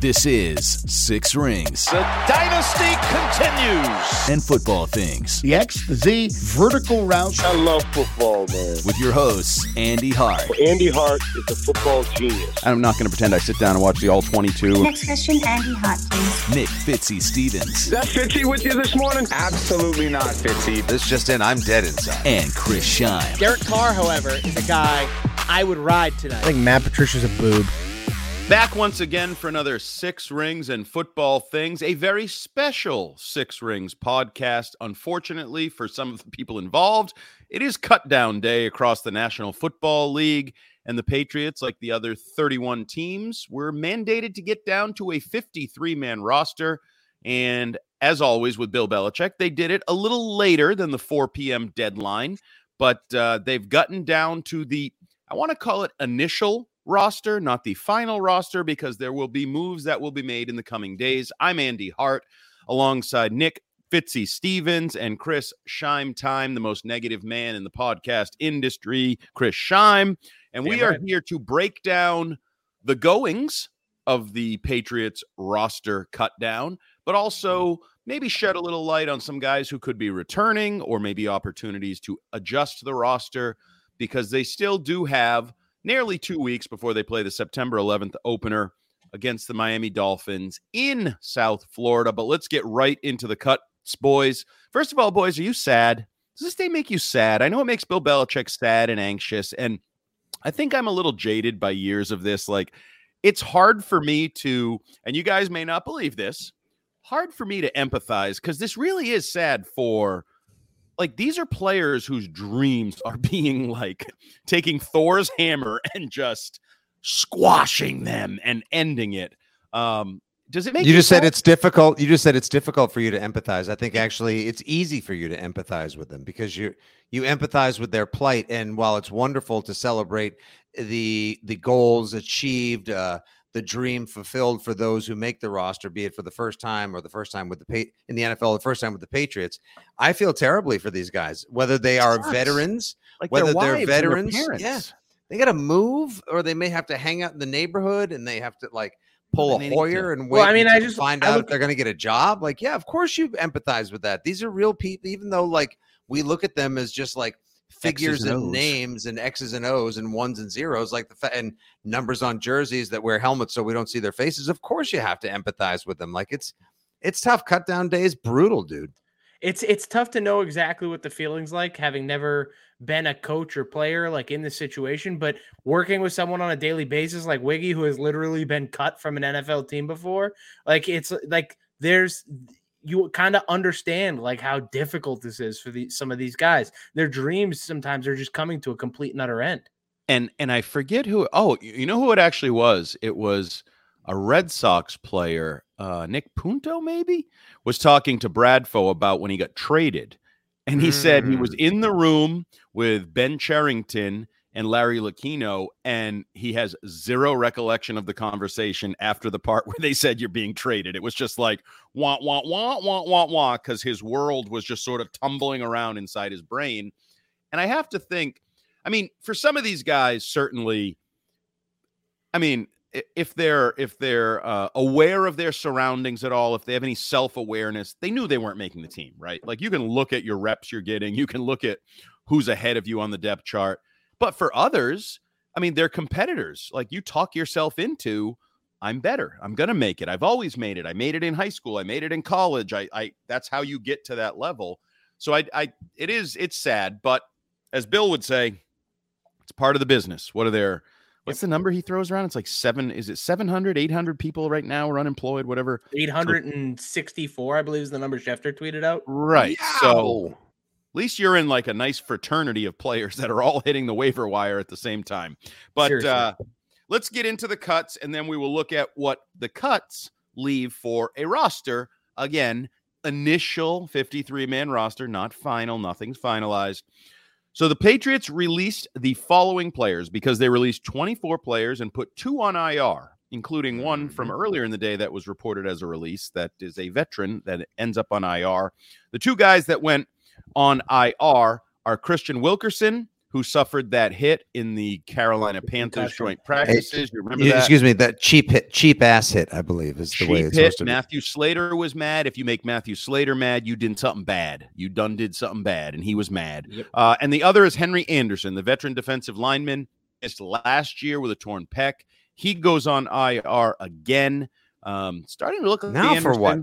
This is Six Rings. The dynasty continues. And football things. The X, the Z, vertical route. I love football, man. With your hosts, Andy Hart. Andy Hart is a football genius. I'm not going to pretend I sit down and watch the All 22. Next question, Andy Hart, please. Nick Fitzy Stevens. Is that Fitzy with you this morning? Absolutely not, Fitzy. This just in, I'm dead inside. And Chris Scheim. Derek Carr, however, is a guy I would ride tonight. I think Matt Patricia's a boob. Back once again for another Six Rings and Football Things, a very special Six Rings podcast. Unfortunately, for some of the people involved, it is cut down day across the National Football League, and the Patriots, like the other 31 teams, were mandated to get down to a 53 man roster. And as always with Bill Belichick, they did it a little later than the 4 p.m. deadline, but uh, they've gotten down to the, I want to call it initial roster, not the final roster, because there will be moves that will be made in the coming days. I'm Andy Hart alongside Nick Fitzy Stevens and Chris Scheim Time, the most negative man in the podcast industry, Chris Scheim. And we are here to break down the goings of the Patriots roster cut down, but also mm-hmm. maybe shed a little light on some guys who could be returning or maybe opportunities to adjust the roster because they still do have nearly two weeks before they play the September 11th opener against the Miami Dolphins in South Florida. But let's get right into the cuts, boys. First of all, boys, are you sad? Does this day make you sad? I know it makes Bill Belichick sad and anxious. And I think I'm a little jaded by years of this. Like, it's hard for me to, and you guys may not believe this, hard for me to empathize because this really is sad for like these are players whose dreams are being like taking Thor's hammer and just squashing them and ending it. Um, does it make you, you just sad? said it's difficult? You just said it's difficult for you to empathize. I think actually it's easy for you to empathize with them because you you empathize with their plight. And while it's wonderful to celebrate the the goals achieved, uh, the dream fulfilled for those who make the roster, be it for the first time or the first time with the pa- in the NFL, the first time with the Patriots. I feel terribly for these guys, whether they are veterans, like whether their they're veterans. parents. Yeah, they got to move, or they may have to hang out in the neighborhood, and they have to like pull a need Hoyer and wait. Well, I mean, I just- find I out look- if they're going to get a job. Like, yeah, of course you empathize with that. These are real people, even though like we look at them as just like figures and and, names and X's and O's and ones and zeros, like the fa- and numbers on jerseys that wear helmets so we don't see their faces. Of course, you have to empathize with them. Like it's it's tough. Cut down day is brutal, dude. It's it's tough to know exactly what the feelings like having never been a coach or player like in this situation, but working with someone on a daily basis like Wiggy who has literally been cut from an NFL team before, like it's like there's you kind of understand like how difficult this is for these some of these guys. Their dreams sometimes are just coming to a complete and utter end. and and I forget who. Oh, you know who it actually was? It was a Red Sox player, uh, Nick Punto, maybe, was talking to Bradfo about when he got traded, and he said he was in the room with Ben Cherington and Larry Lucchino, and he has zero recollection of the conversation after the part where they said you're being traded. It was just like wah wah wah wah wah wah because his world was just sort of tumbling around inside his brain. And I have to think, I mean, for some of these guys, certainly, I mean, if they're if they're uh, aware of their surroundings at all, if they have any self awareness, they knew they weren't making the team, right? Like you can look at your reps you're getting, you can look at who's ahead of you on the depth chart. But for others, I mean, they're competitors. Like you talk yourself into, I'm better. I'm gonna make it. I've always made it. I made it in high school. I made it in college. I, I that's how you get to that level. So I, I, it is, it's sad, but as Bill would say, it's part of the business. What are their What's the number he throws around? It's like seven. Is it 700, 800 people right now are unemployed, whatever? 864, I believe, is the number Schefter tweeted out. Right. So least you're in like a nice fraternity of players that are all hitting the waiver wire at the same time. But uh, let's get into the cuts and then we will look at what the cuts leave for a roster. Again, initial 53 man roster, not final, nothing's finalized. So the Patriots released the following players because they released 24 players and put two on IR, including one from earlier in the day that was reported as a release that is a veteran that ends up on IR. The two guys that went on IR are Kristian Wilkerson, who suffered that hit in the Carolina Panthers joint practices. You remember that? Excuse me, that cheap hit, cheap ass hit, I believe, is the way it's hit. supposed to be. Matthew Slater was mad. If you make Matthew Slater mad, you did something bad. You done did something bad, and he was mad. Uh, and the other is Henry Anderson, the veteran defensive lineman. Missed last year with a torn pec. He goes on IR again. Um, starting to look like Now the for what?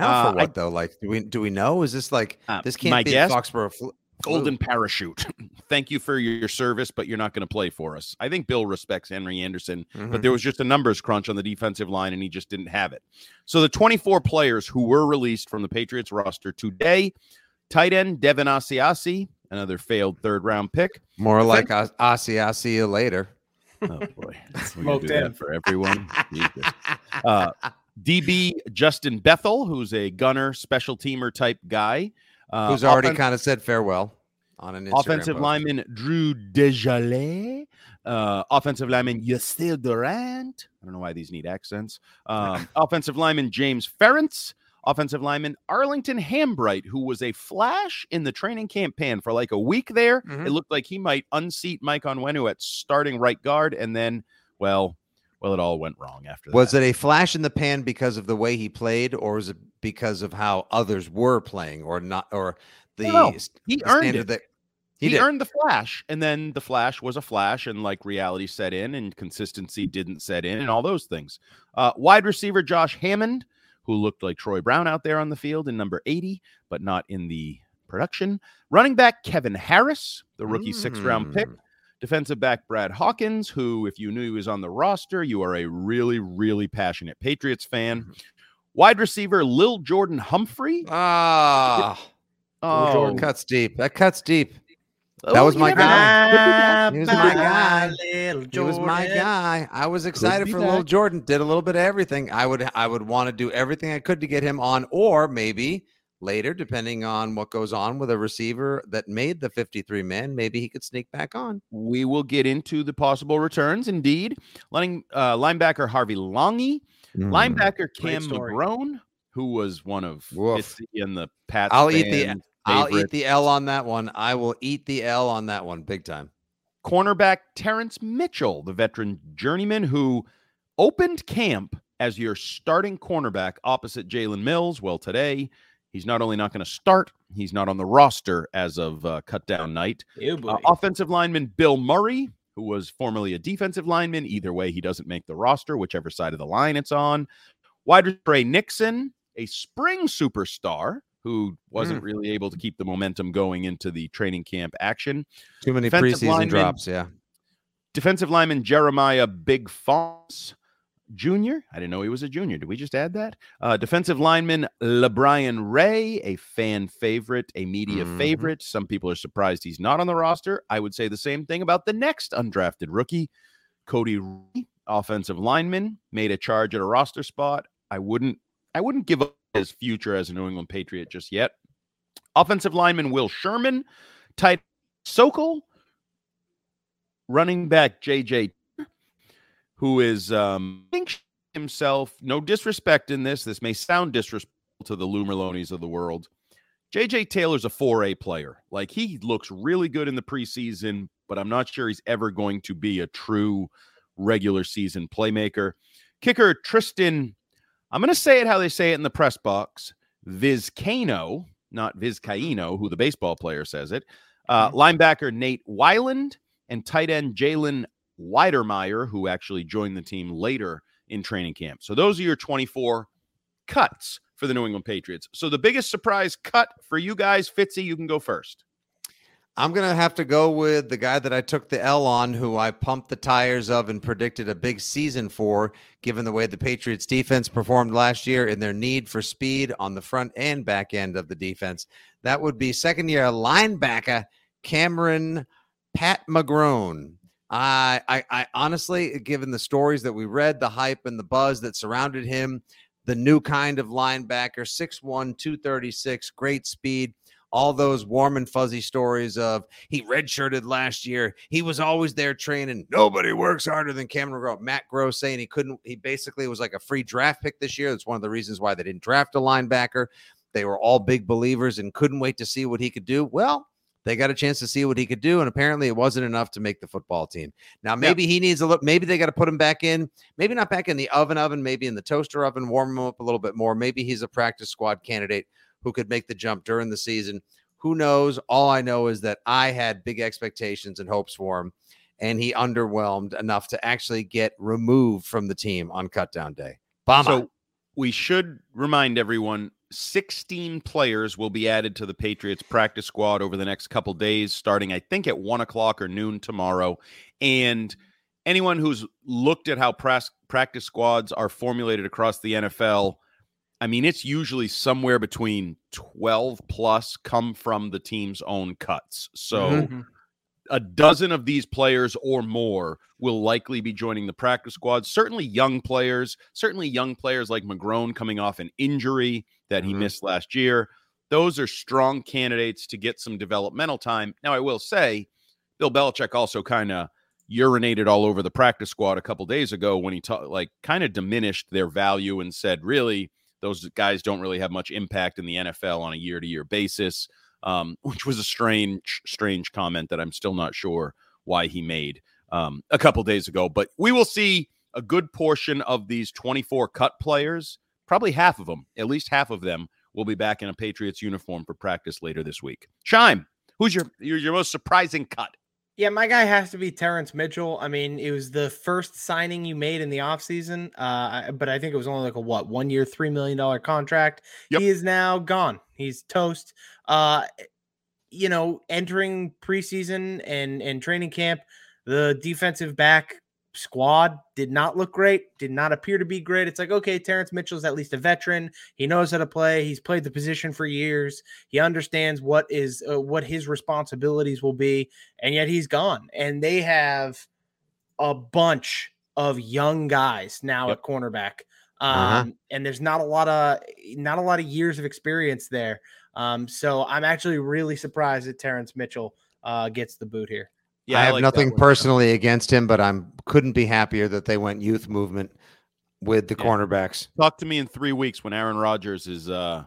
Anderson. Now Uh, for I- what though? Like, do we do we know? Is this like Uh, this can't be guess- a Foxborough flu- golden parachute. Thank you for your service, but you're not going to play for us. I think Bill respects Henry Anderson, Mhm. but there was just a numbers crunch on the defensive line, and he just didn't have it. So the 24 players who were released from the Patriots roster today: tight end Devin Asiasi, another failed third round pick. More like Os- Ossie, I'll see you later. Oh boy, we're gonna Smoked that in. for everyone. Jesus. Uh, DB Justin Bethel, who's a gunner, special teamer type guy, uh, Who's already offen- kind of said farewell on an Instagram offensive post. lineman Drew Desjarlais, uh, offensive lineman Yasir Durant. I don't know why these need accents. Um, offensive lineman James Ferentz. Offensive lineman Arlington Hambright, who was a flash in the training campaign for like a week there. Mhm. It looked like he might unseat Mike Onwenu at starting right guard, and then, well, well, it all went wrong after that. Was it a flash in the pan because of the way he played, or was it because of how others were playing, or not, or the, No, he the earned it. that he, did. earned the flash and then the flash was a flash and like reality set in and consistency didn't set in and all those things uh, wide receiver josh hammond who looked like troy brown out there on the field in number 80 but not in the production running back kevin harris the rookie sixth round pick Mm. Defensive back brad hawkins who if you knew he was on the roster you are a really really passionate patriots fan Mm-hmm. wide receiver lil jordan humphrey Ah, oh, Jordan cuts deep. That cuts deep. oh, that was my never guy. He was my guy. Little He was my guy. I was excited for little back. Jordan. Did a little bit of everything. I would I would want to do everything I could to get him on, or maybe later, depending on what goes on with a receiver that made the 53 man, maybe he could sneak back on. We will get into the possible returns. Indeed, Letting, uh, linebacker Harvey Langi, Mm. linebacker Cam. McGrone, who was one of in the Pats. I'll eat the fans' I'll eat the L on that one. I will eat the L on that one big time. cornerback Terrence Mitchell, the veteran journeyman who opened camp as your starting cornerback opposite Jalen Mills. Well, today he's not only not going to start, he's not on the roster as of uh, cut down night. Ew. Uh, offensive lineman Bill Murray, who was formerly a defensive lineman. Either way, he doesn't make the roster, whichever side of the line it's on. Wide receiver Tre Nixon, a spring superstar who wasn't really able to keep the momentum going into the training camp action. Too many Defensive preseason lineman- drops. Yeah. Defensive lineman Jeremiah Big Fonts Jr. I didn't know he was a junior. Did we just add that? Uh, defensive lineman LaBryan Ray, a fan favorite, a media Mhm. favorite. Some people are surprised he's not on the roster. I would say the same thing about the next undrafted rookie, Cody Ray, offensive lineman, made a charge at a roster spot. I wouldn't I wouldn't give up his future as a New England Patriot just yet. Offensive lineman Will Sherman, tight Sokol, running back JJ, who is um himself. No disrespect in this. This may sound disrespectful to the Lou Merlonis of the world. JJ Taylor's a 4A player. Like he looks really good in the preseason, but I'm not sure he's ever going to be a true regular season playmaker. Kicker Tristan, I'm going to say it how they say it in the press box. Vizcaino, not Vizcaino, who the baseball player says it. Uh, linebacker Nate Wieland and tight end Jalen Wydermyer, who actually joined the team later in training camp. So those are your 24 cuts for the New England Patriots. So the biggest surprise cut for you guys, Fitzy, you can go first. I'm going to have to go with the guy that I took the L on, who I pumped the tires of and predicted a big season for, given the way the Patriots defense performed last year and their need for speed on the front and back end of the defense. That would be second year linebacker Cameron Pat McGrone. I, I, I honestly, given the stories that we read, the hype and the buzz that surrounded him, the new kind of linebacker, 6'1, 236, great speed all those warm and fuzzy stories of he redshirted last year. He was always there training. Nobody works harder than Cameron Gross. Matt Gross saying he couldn't, he basically was like a free draft pick this year. That's one of the reasons why they didn't draft a linebacker. They were all big believers and couldn't wait to see what he could do. Well, they got a chance to see what he could do, and apparently it wasn't enough to make the football team. Now, maybe he needs a look. Maybe they got to put him back in. Maybe not back in the oven oven. Maybe in the toaster oven, warm him up a little bit more. Maybe he's a practice squad candidate who could make the jump during the season. Who knows? All I know is that I had big expectations and hopes for him, and he underwhelmed enough to actually get removed from the team on cutdown day. So we should remind everyone 16 players will be added to the Patriots practice squad over the next couple days, starting, I think, at one o'clock or noon tomorrow. And anyone who's looked at how practice squads are formulated across the NFL I mean, it's usually somewhere between 12 plus come from the team's own cuts. So mm-hmm. A dozen of these players or more will likely be joining the practice squad. Certainly young players, certainly young players like McGrone coming off an injury that he mm-hmm. missed last year. Those are strong candidates to get some developmental time. Now, I will say, Bill Belichick also kind of urinated all over the practice squad a couple days ago when he ta- like kind of diminished their value and said, really, those guys don't really have much impact in the NFL on a year to year basis, um, which was a strange, strange comment that I'm still not sure why he made um, a couple days ago. But we will see a good portion of these 24 cut players, probably half of them, at least half of them, will be back in a Patriots uniform for practice later this week. Scheim, who's your your, your most surprising cut? Yeah, my guy has to be Terrence Mitchell. I mean, it was the first signing you made in the offseason, uh, but I think it was only like a what one year, $3 million contract. Yep. He is now gone. He's toast. Uh, you know, entering preseason and, and training camp, the defensive back squad did not look great, did not appear to be great. It's like, okay, Terrence Mitchell's at least a veteran. He knows how to play. He's played the position for years. He understands what is uh, what his responsibilities will be, and yet he's gone. And they have a bunch of young guys now yep. at cornerback. Uh-huh. Um, uh-huh. and there's not a lot of not a lot of years of experience there. Um, so I'm actually really surprised that Terrence Mitchell uh, gets the boot here. Yeah, I, I have like nothing personally against him, but I'm couldn't be happier that they went youth movement with the yeah. cornerbacks. Talk to me in three weeks when Aaron Rodgers is uh,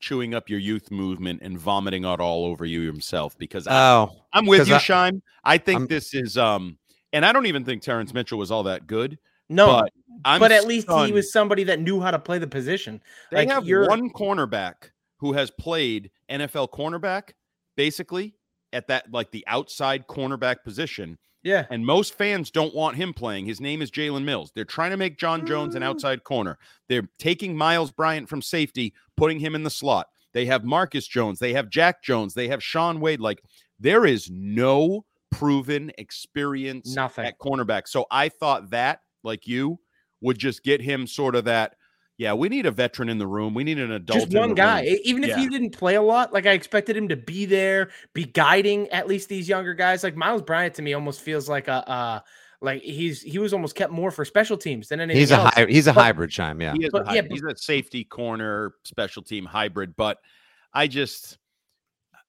chewing up your youth movement and vomiting out all over you himself. Because oh, I, am with you, I, Scheim. I think I'm, this is um, and I don't even think Terrence Mitchell was all that good. No, but, but at least stunned. he was somebody that knew how to play the position. They like have you're... one cornerback who has played NFL cornerback basically at that like the outside cornerback position. Yeah. And most fans don't want him playing. His name is Jalen Mills. They're trying to make John Jones an mm. outside corner. They're taking Miles Bryant from safety, putting him in the slot. They have Marcus Jones. They have Jack Jones. They have Shaun Wade. Like there is no proven experience Nothing. at cornerback. So I thought that, like you, would just get him sort of that yeah, we need a veteran in the room. We need an adult. Just one guy. Room. Even if yeah. he didn't play a lot, like I expected him to be there, be guiding at least these younger guys. Like Miles Bryant to me almost feels like a uh like he's he was almost kept more for special teams than anything. He's else. a he's a but, hybrid Scheim, yeah. He but, a yeah, he's a safety corner special team hybrid, but I just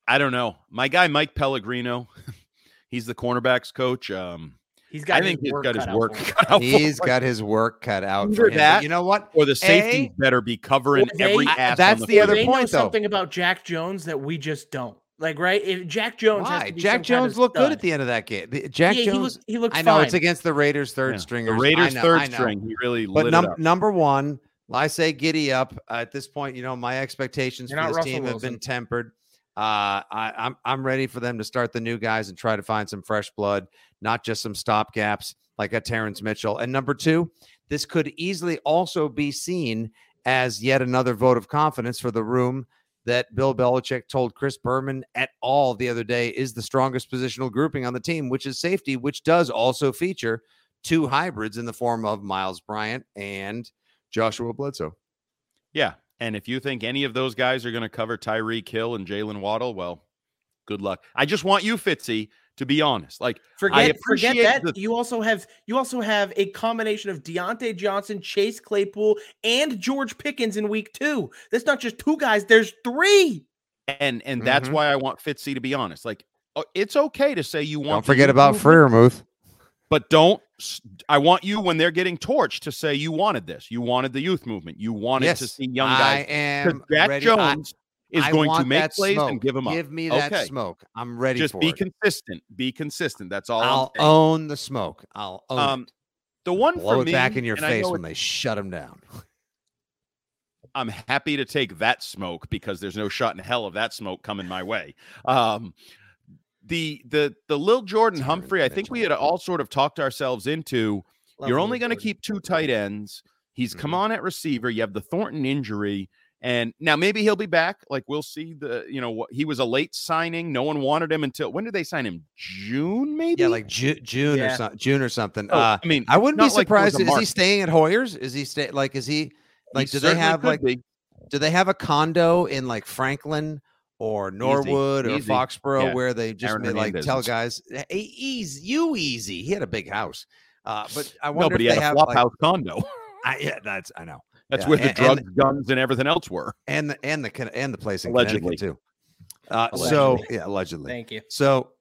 I don't know. My guy Mike Pellegrino, he's the cornerbacks coach. Um He's got. I think he's got his work cut out. He's got his work cut out for him. That, you know what? Or the safety a, better be covering they, every ass. That's the, the other they point, know though. Something about Jack Jones that we just don't. Like right, if Jack Jones. Why? Jack Jones looked good at the end of that game. Jack yeah, Jones. He, looked, he looked. I know fine. it's against the Raiders' third yeah. stringers. The Raiders' know, third string. He really. But num- number one, I say giddy up. Uh, at this point, you know my expectations You're for this Russell team Wilson. have been tempered. Uh, I, I'm I'm ready for them to start the new guys and try to find some fresh blood, not just some stop gaps like a Terrence Mitchell. And number two, this could easily also be seen as yet another vote of confidence for the room that Bill Belichick told Chris Berman at all the other day is the strongest positional grouping on the team, which is safety, which does also feature two hybrids in the form of Miles Bryant and Joshua Bledsoe. Yeah. And if you think any of those guys are going to cover Tyreek Hill and Jaylen Waddle, well, good luck. I just want you, Fitzy, to be honest. Like forget forget that. The- you also have you also have a combination of Diontae Johnson, Chase Claypool, and George Pickens in week two. That's not just two guys, there's three. And and that's Mhm. why I want Fitzy to be honest. Like uh, it's okay to say you want Don't forget youth about movement, Freiermuth. but don't I want you when they're getting torched to say you wanted this. You wanted the youth movement. You wanted Yes, to see young guys. I am Jack ready. I- Jones is I going to make that plays smoke. and give them up. Give me that Okay. smoke. I'm ready Just be it. consistent. Be consistent. That's all. I'll own the smoke. I'll own Um, it. the one Blow for it me, back in your face when they shut him down. I'm happy to take that smoke because there's no shot in hell of that smoke coming my way. Um, the the the Lil Jordan Humphrey, I think we had all sort of talked ourselves into. Love you're only going to keep two tight ends. He's come Mhm. on at receiver. You have the Thornton injury, and now maybe he'll be back. Like we'll see. The you know what he was a late signing. No one wanted him until when did they sign him? June maybe. Yeah, like Ju- June or Yeah. something. June or something. Oh, uh, I mean, I wouldn't be not like surprised. is he staying at Hoyer's? Is he stay like? Is he like? He do they have like? be. Do they have a condo in like Franklin or Norwood or easy. Foxborough Yeah, where they just like tell guys, "Hey, easy, you easy." He had a big house, uh, but I No, wonder but he if had they a have flop like, house condo. I, yeah, that's I know, That's Yeah, where the and- and- drugs, guns, and everything else were. and the and the and the place in Allegedly. Connecticut too. Uh, so yeah, allegedly. Thank you. So,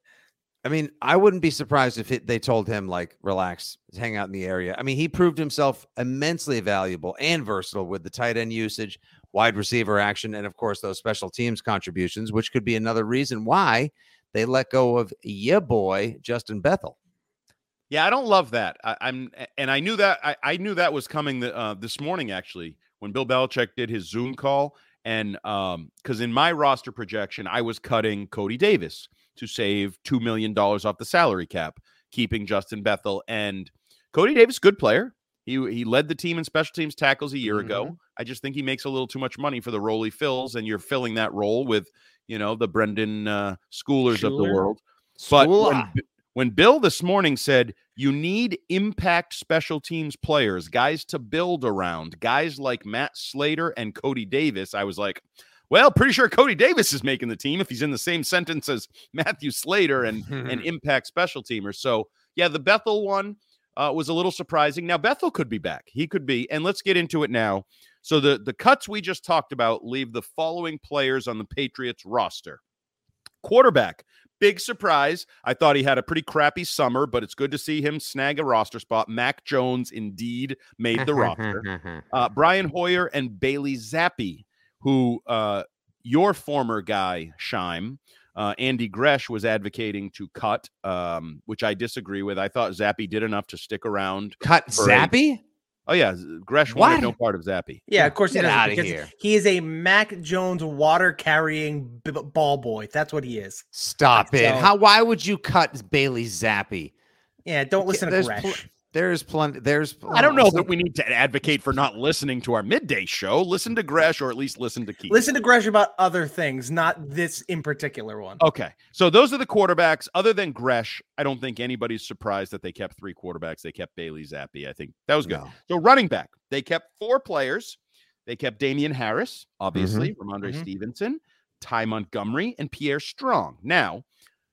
I mean, I wouldn't be surprised if it, they told him like, relax, hang out in the area. I mean, he proved himself immensely valuable and versatile with the tight end usage, wide receiver action, and of course those special teams contributions, which could be another reason why they let go of yeah boy Justin Bethel. Yeah, I don't love that. I, I'm, and I knew that. I, I knew that was coming the, uh, this morning actually when Bill Belichick did his Zoom call, and um, because in my roster projection, I was cutting Cody Davis to save two million dollars off the salary cap, keeping Justin Bethel and Cody Davis, good player. He he led the team in special teams tackles a year ago. I just think he makes a little too much money for the role he fills, and you're filling that role with you know the Brenden uh, Schoolers of the world. But when, B- when Bill this morning said you need impact special teams players, guys to build around, guys like Matt Slater and Cody Davis, I was like, well, pretty sure Cody Davis is making the team if he's in the same sentence as Matthew Slater and and impact special teamers. So yeah, the Bethel one uh, was a little surprising. Now Bethel could be back. He could be, and let's get into it now. So the the cuts we just talked about leave the following players on the Patriots roster. Quarterback, big surprise. I thought he had a pretty crappy summer, but it's good to see him snag a roster spot. Mac Jones indeed made the roster. Uh, Brian Hoyer and Bailey Zappe, who uh, your former guy, Scheim, uh, Andy Gresh was advocating to cut, um, which I disagree with. I thought Zappe did enough to stick around. Cut for a-? Oh yeah, Z- Gresh wanted no part of Zappe. Yeah, of course he Get does outta because here. he is a Mac Jones water carrying b- ball boy. That's what he is. Stop it! How? Why would you cut Bailey Zappe? Yeah, don't listen to there's Gresh. pl- there's plenty. There's. I don't know so- that we need to advocate for not listening to our midday show. Listen to Gresh or at least listen to Keith. listen to Gresh about other things, not this in particular one. Okay. So those are the quarterbacks. Other than Gresh, I don't think anybody's surprised that they kept three quarterbacks. They kept Bailey Zappe. I think that was good. No. So running back, they kept four players. They kept Damien Harris, obviously, Rhamondre Mhm. Stevenson, Ty Montgomery, and Pierre Strong. Now,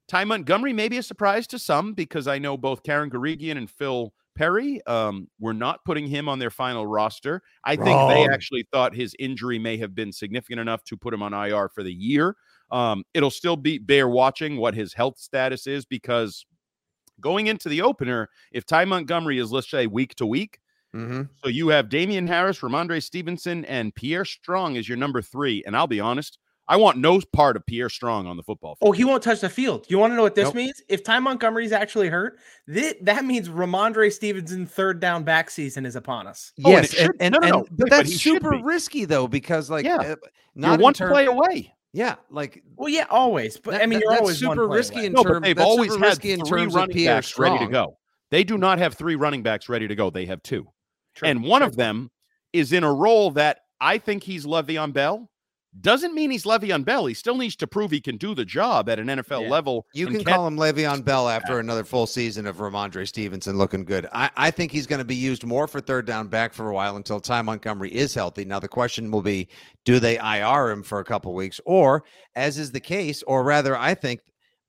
Ty Montgomery may be a surprise to some because I know both Karen Guregian and Phil Perry um, were not putting him on their final roster. I think they actually thought his injury may have been significant enough to put him on IR for the year. Um, it'll still be bear watching what his health status is because going into the opener, if Ty Montgomery is, let's say, week to week, Mhm. so you have Damien Harris, Rhamondre Stevenson, and Pierre Strong as your number three. And I'll be honest, I want no part of Pierre Strong on the football field. Oh, he won't touch the field. You want to know what this Nope. means? If Ty Montgomery's actually hurt, thi- that means Rhamondre Stevenson third down back season is upon us. Oh, and Yes, and, and, no, no, no, but but that's he should super risky though because like Yeah. uh, You're not one term- play away. Yeah, like Well, yeah, always. But That- I mean, you're that's always super play risky away. in No, term- but they've always had risky in three terms of running Pierre backs ready to go. They do not have three running backs ready to go. They have two. True, and one true. of them is in a role that I think he's Le'Veon Bell, doesn't mean he's Le'Veon Bell. He still needs to prove he can do the job at an NFL Yeah. level. You can call him Le'Veon Bell after another full season of Rhamondre Stevenson looking good. I, I think he's going to be used more for third down back for a while until Ty Montgomery is healthy. Now the question will be, do they IR him for a couple weeks, or as is the case, or rather, I think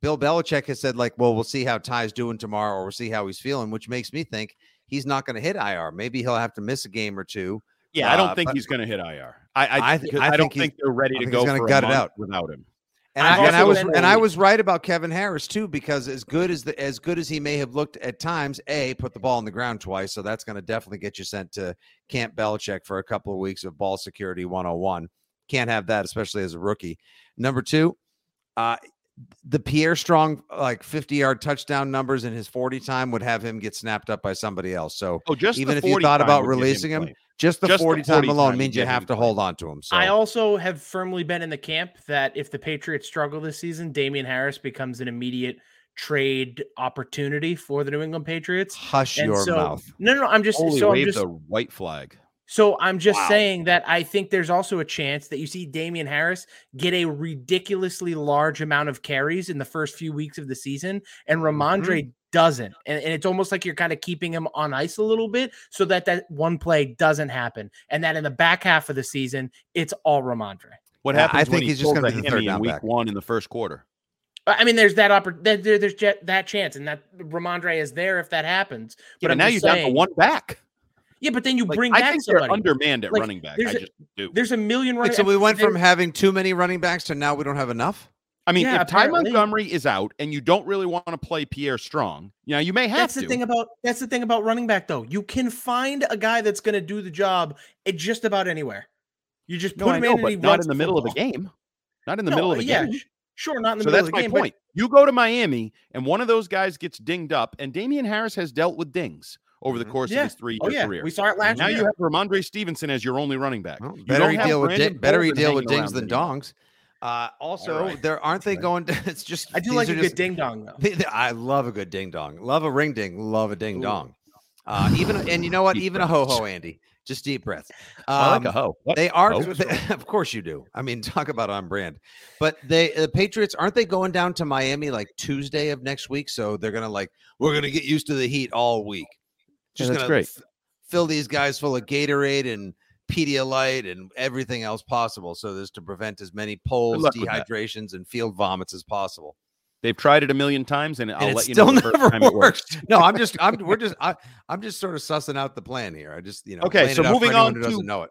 Bill Belichick has said like, well, we'll see how Ty's doing tomorrow, or we'll see how he's feeling, which makes me think he's not going to hit IR. Maybe he'll have to miss a game or two. Yeah, I don't think he's going to hit IR. I I, I th- I I, don't think they're ready to go he's for a gut it out. without him. And I've and I was and I was right about Kevin Harris too because as good as the as good as he may have looked at times, a put the ball on the ground twice, so that's going to definitely get you sent to Camp Belichick for a couple of weeks of ball security 101. Can't have that, especially as a rookie. Number two, uh, the Pierre Strong like 50 yard touchdown numbers in his 40 time would have him get snapped up by somebody else. So Oh, just even if you thought about releasing him, played. Just the Just the 40 time alone time means you have to played. hold on to him. So I also have firmly been in the camp that if the Patriots struggle this season, Damien Harris becomes an immediate trade opportunity for the New England Patriots. hush And your so, mouth. No, no, no, I'm just Holy so I'm wave just the white flag. so I'm just Wow. saying that I think there's also a chance that you see Damien Harris get a ridiculously large amount of carries in the first few weeks of the season, and mm-hmm. Rhamondre doesn't. And, and it's almost like you're kind of keeping him on ice a little bit so that that one play doesn't happen, and that in the back half of the season, it's all Rhamondre. What Yeah, I think when he he's just gonna be the third in down week back. one in the first quarter? I I mean, there's that opportunity. there, there- there's jet, that chance, and that Rhamondre is there if that happens. Yeah, But I'm now you're down to saying- one back. Yeah, but then you Like, bring I back think they're somebody. undermanned at Like, running back. there's I a- just do. There's a million running. Wait, so we went from having too many running backs to now we don't have enough? I mean, Yeah, if Ty. Montgomery is out and you don't really want to play Pierre Strong, you know, you may have That's to. the thing about that's the thing about running back though. You can find a guy that's going to do the job at just about anywhere. You just no, put I him know, in and but he not runs in the middle of a game. Not in the No, middle of a yeah, game. Sure, not in the So middle that's of the my game. point. You go to Miami and one of those guys gets dinged up, and Damien Harris has dealt with dings over the Mhm. course Yeah. of his three-year Oh yeah, career. we saw it last now year. you have Rhamondre Stevenson as your only running back. Well, You better don't he have deal with Brandon better he deal with dings than anymore. dongs. Uh, also, right. there aren't they going? To, it's just I do like a just- good ding dong though. They- they- I love a good ding dong. Love a ring ding. Love a ding dong. Uh, even and you know what? Deep even a ho ho, Andy. Just deep breaths. I like a Um, hoe. What? They are, Hoe? of course you do. I mean, talk about on brand. But they, the Patriots, aren't they going down to Miami like Tuesday of next week? So they're gonna like, we're gonna get used to the heat all week. Yeah, Just that's gonna great. f- fill these guys full of Gatorade and Pedialyte and everything else possible, so as to prevent as many polls, luck with that. dehydrations, and field vomits as possible. They've tried it a million times, and I'll and let you still know the first never time it works. works. No, I'm just, I'm, we're just, I, I'm just sort of sussing out the plan here. I just, you know, Okay, so moving on to- doesn't know it.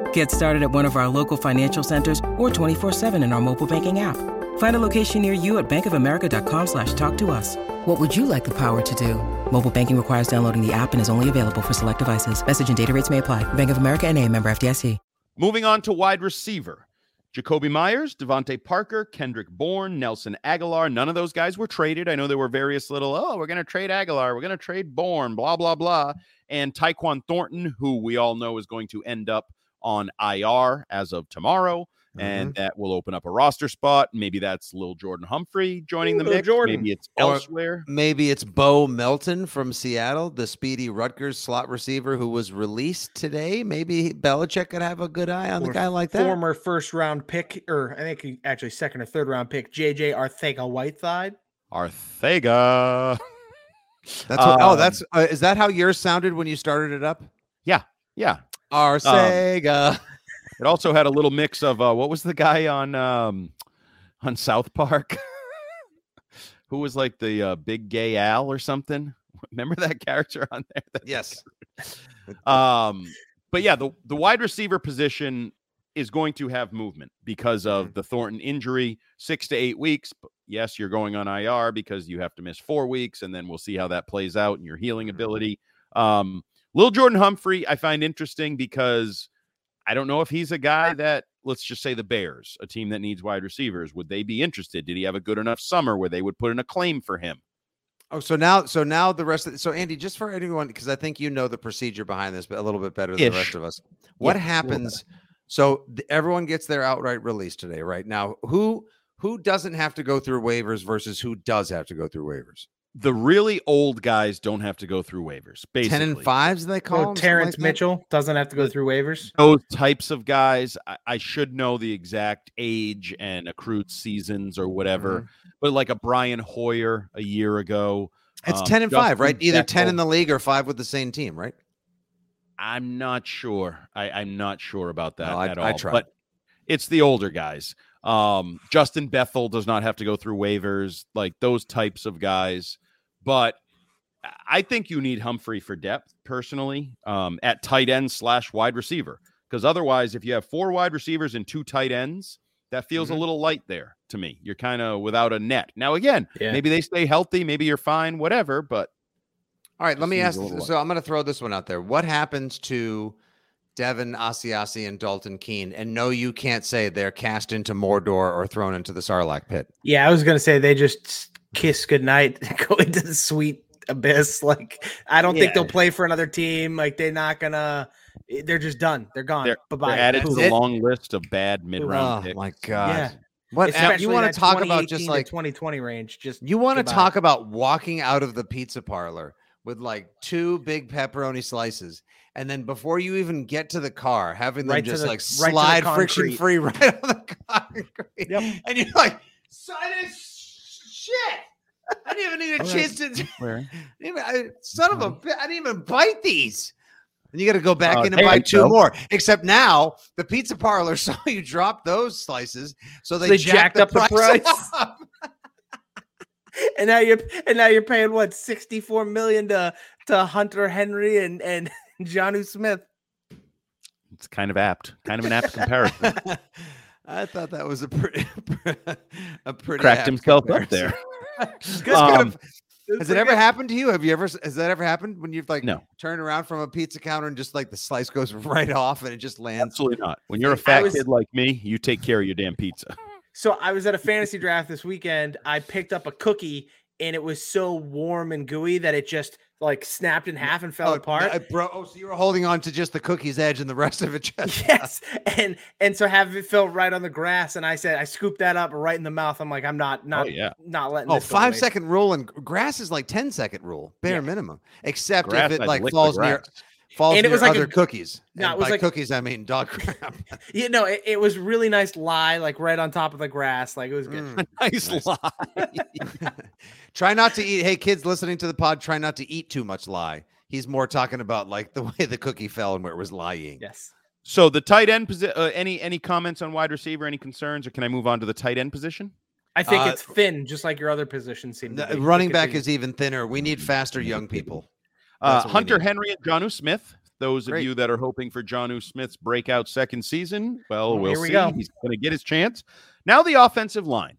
Get started at one of our local financial centers or 24-7 in our mobile banking app. Find a location near you at bankofamerica.com slash talk to us. What would you like the power to do? Mobile banking requires downloading the app and is only available for select devices. Message and data rates may apply. Bank of America and a member FDIC. Moving on to wide receiver. Jakobi Meyers, DeVante Parker, Kendrick Bourne, Nelson Agholor. None of those guys were traded. I know there were various little, oh, we're going to trade Agholor. We're going to trade Bourne, blah, blah, blah. And Tyquan Thornton, who we all know is going to end up on IR as of tomorrow. And that will open up a roster spot. Maybe that's Lil Jordan Humphrey joining the mix. Jordan. Maybe it's Or- elsewhere. Maybe it's Bo Melton from Seattle, the speedy Rutgers slot receiver who was released today. Maybe Belichick could have a good eye on Or a guy like that. Former first round pick, or I think he- actually second or third round pick, JJ Arcega-Whiteside. Arthega. That's what, oh, Um, that's uh, is that how yours sounded when you started it up? Yeah, yeah. Our Um, Sega. It also had a little mix of uh, what was the guy on um, on South Park who was like the uh, big gay Al or something. Remember that character on there? That- yes. Um, but yeah, the the wide receiver position is going to have movement because of the Thornton injury, six to eight weeks. Yes, you're going on IR because you have to miss four weeks, and then we'll see how that plays out and your healing ability. Um, Lil Jordan Humphrey, I find interesting because I don't know if he's a guy that let's just say the Bears, a team that needs wide receivers, would they be interested? Did he have a good enough summer where they would put in a claim for him? Oh, so now, so now the rest of so Andy, just for anyone, because I think you know the procedure behind this, but a little bit better than the rest of us. What Yeah, happens? So everyone gets their outright release today, right now. Who who doesn't have to go through waivers versus who does have to go through waivers? The really old guys don't have to go through waivers. Basically, Ten and fives, they call Oh, them, Terrence like that? Mitchell doesn't have to go through waivers. those types of guys, I, I should know the exact age and accrued seasons or whatever. But like a Brian Hoyer a year ago, It's um, ten and five, right? Either ten in the league or five with the same team, right? I'm not sure. I, I'm not sure about that No, I- at I all. tried. But it's the older guys. Um, Justin Bethel does not have to go through waivers, like those types of guys. But I think you need Humphrey for depth personally um, at tight end slash wide receiver. Because otherwise, if you have four wide receivers and two tight ends, that feels Mm-hmm. a little light there to me. You're kind of without a net. Now, again, Yeah. maybe they stay healthy, maybe you're fine, whatever. But All right, let me ask. So I'm going to throw this one out there. What happens to Devin Asiasi and Dalton Keene? And no, you can't say they're cast into Mordor or thrown into the Sarlacc pit. Yeah, I was gonna say they just kiss goodnight, go into the sweet abyss. Like I don't think they'll play for another team. Like they're not gonna. They're just done. They're gone. they're, Bye they're bye. added to the it? long list of bad mid round Oh picks. my god! Yeah. What Especially you want to talk about? Just like 2020 range. Just you want to talk about walking out of the pizza parlor with like two big pepperoni slices, and then before you even get to the car, having them Right just the- like right slide friction free right on the concrete, Yep. and you're like, son of shit! I didn't even need a chance to. Where? I didn't even- I, son of a bit, I didn't even bite these. And you got to go back Uh, in and buy two more. Except now the pizza parlor saw you drop those slices, so they, They jacked, jacked up the price. up. and now you're and now you're paying what 64 million to to Hunter Henry and and Jonnu Smith. It's kind of apt, kind of an apt comparison. I thought that was a pretty, a pretty Cracked apt himself up there. Um, has it ever happened to you? Have you ever? Has that ever happened when you've like No. turned around from a pizza counter and just like the slice goes right off and it just lands? Absolutely not. When you're a fat was- kid like me, you take care of your damn pizza. So I was at a fantasy draft this weekend. I picked up a cookie and it was so warm and gooey that it just like snapped in half and fell Oh, apart. bro. Oh, so you were holding on to just the cookie's edge and the rest of it just. yes, and and so have it fell right on the grass, and I said I scooped that up right in the mouth. I'm like, I'm not oh, not yeah. not letting. Oh, this go five rule and grass is like 10 second rule, bare minimum. Except Grass, if it like falls near grass. Falls And it was like other a- cookies. No, And it was by like- cookies, I mean dog crap. You know, it, it was really nice lie, like right on top of the grass. Like it was good. Mm. nice lie. try not to eat. Hey, kids listening to the pod, try not to eat too much lie. He's more talking about like the way the cookie fell and where it was lying. Yes. So the tight end position. Uh, any any comments on wide receiver? Any concerns, or can I move on to the tight end position? I think Uh, it's thin, just like your other positions seem. To The be. running back is even thinner. We need faster young people. Uh, That's what we Hunter. Henry and Jonnu Smith. Those of you that are hoping for Jonnu Smith's breakout second season, well, Well, we see. go. He's going to get his chance. Now the offensive line,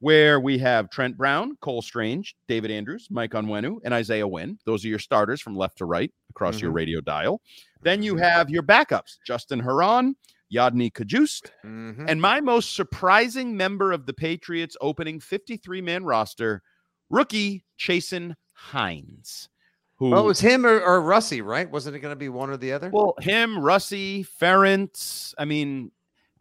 where we have Trent Brown, Cole Strange, David Andrews, Mike Onwenu, and Isaiah Wynn. Those are your starters from left to right across your Mhm. radio dial. Then you have your backups: Justin Herron, Yodny Cajuste, Mhm. and my most surprising member of the Patriots opening 53 man roster, rookie Chasen Hines. Who Well, it was him or, or Russey, right? Wasn't it going to be one or the other? well, him, Russey, Ferentz. I mean,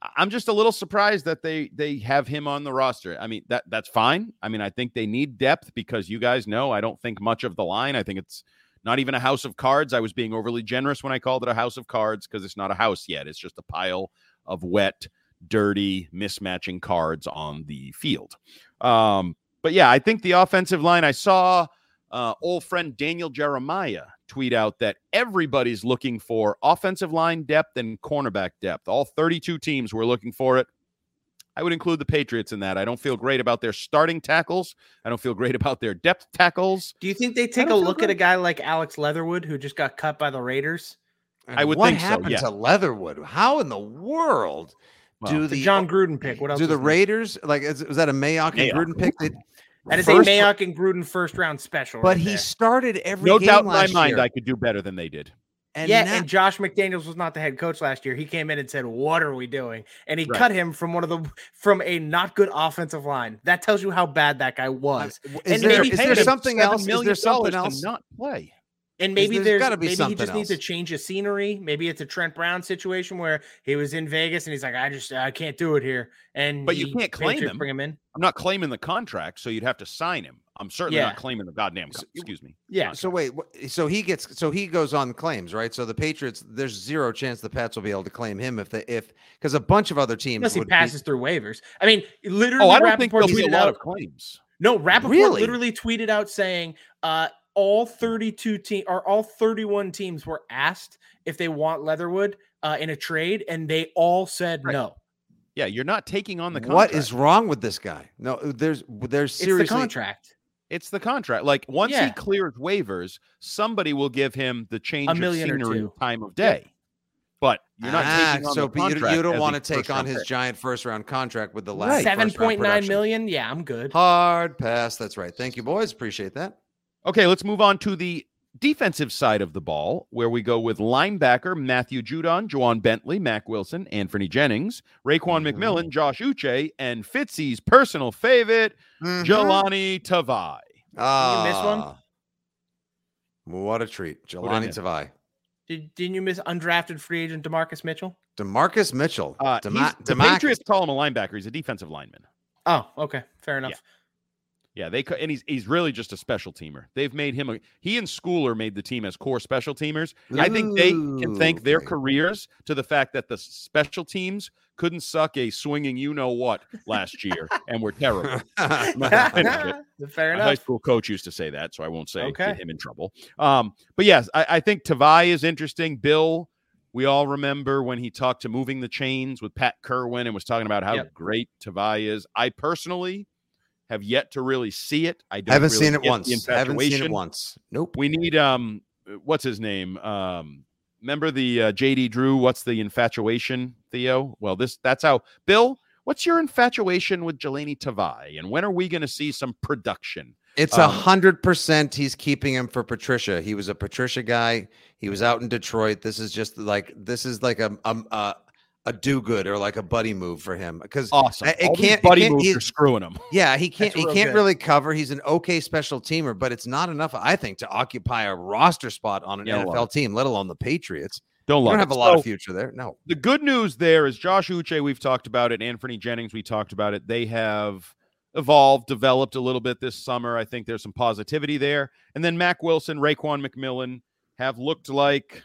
I- I'm just a little surprised that they they have him on the roster. I mean, that that's fine. I mean, I think they need depth because you guys know I don't think much of the line. I think it's not even a house of cards. I was being overly generous when I called it a house of cards because it's not a house yet. It's just a pile of wet, dirty, mismatching cards on the field. Um, but yeah, I think the offensive line. I saw uh, old friend Daniel Jeremiah tweet out that everybody's looking for offensive line depth and cornerback depth. All 32 teams were looking for it. I would include the Patriots in that. I don't feel great about their starting tackles. I don't feel great about their depth tackles. Do you think they take a look great. at a guy like Alex Leatherwood who just got cut by the Raiders? And I would what think happened so, yeah. to Leatherwood? How in the world well, do the Jon Gruden pick? What else? Do the Raiders like? Is, was that a Mayock, Mayock. and Gruden pick? That, that is first, a Mayock and Gruden first round special. But right he there. started every. Year. No doubt in my year. mind, I could do better than they did. And yeah, now, and Josh McDaniels was not the head coach last year. He came in and said, "What are we doing?" And he right. cut him from one of the from a not good offensive line. That tells you how bad that guy was. Is and there, is there something else? Is there something else? Not play. And maybe there's, there's maybe he just else. needs to change of scenery. Maybe it's a Trent Brown situation where he was in Vegas and he's like, I just I can't do it here. And but you can't claim him. Bring him in. I'm not claiming the contract, so you'd have to sign him. I'm certainly yeah. not claiming the goddamn. Co- excuse me. Yeah. Contract. So wait. So he gets. So he goes on claims, right? So the Patriots. There's zero chance the Pats will be able to claim him if they if because a bunch of other teams. Unless he passes be, through waivers. I mean, literally. Oh, I don't Rapoport think there'll be a lot out, of claims. No, Rapoport really? literally tweeted out saying, uh, all 32 team or all 31 teams were asked if they want Leatherwood uh, in a trade, and they all said right. no. Yeah, you're not taking on the contract. What is wrong with this guy? No, there's there's seriously it's the contract. It's the contract. Like once yeah. he clears waivers, somebody will give him the change a million of scenery time of day. Yeah. But you're not ah, taking on so the contract. You, you don't want to take on his pick. giant first round contract with the last right. seven point nine million. Yeah, I'm good. Hard pass. That's right. Thank you, boys. Appreciate that. Okay, let's move on to the defensive side of the ball, where we go with linebacker Matthew Judon, Ja'Whaun Bentley, Mack Wilson, Anthony Jennings, Raekwon mm-hmm. McMillan, Josh Uche, and Fitzy's personal favorite, mm-hmm. Jahlani Tavai. Ah, you miss one? What a treat, Jahlani Tavai. Did, didn't you miss undrafted free agent Demarcus Mitchell? Demarcus Mitchell. Uh, Dema- the Patriots call him a linebacker. He's a defensive lineman. Oh, okay, fair enough. Yeah. Yeah, they and he's he's really just a special teamer. They've made him a he and Schooler made the team as core special teamers. Ooh, I think they can thank their careers to the fact that the special teams couldn't suck a swinging you know what last year and were terrible. Fair enough. My high school coach used to say that, so I won't say okay. get him in trouble. Um, but yes, I, I think Tavai is interesting. Bill, we all remember when he talked to moving the chains with Pat Kirwan and was talking about how yep. great Tavai is. I personally have yet to really see it. I don't haven't really seen it once. I haven't seen it once. Nope. We need um, what's his name? Um, remember the uh, JD Drew? What's the infatuation, Theo? Well, this that's how Bill. What's your infatuation with Jahlani Tavai, and when are we going to see some production? It's a um, hundred percent. He's keeping him for Patricia. He was a Patricia guy. He was out in Detroit. This is just like this is like a, a, a a do good or like a buddy move for him because awesome. It, it can't buddy it can't, moves are screwing him. Yeah, he can't. he can't really cover. He's an okay special teamer, but it's not enough, I think, to occupy a roster spot on an yeah, NFL team, let alone the Patriots. Don't, don't have it. a lot so, of future there. No. The good news there is Josh Uche. We've talked about it. Anfernee Jennings. We talked about it. They have evolved, developed a little bit this summer. I think there's some positivity there. And then Mack Wilson, Raekwon McMillan have looked like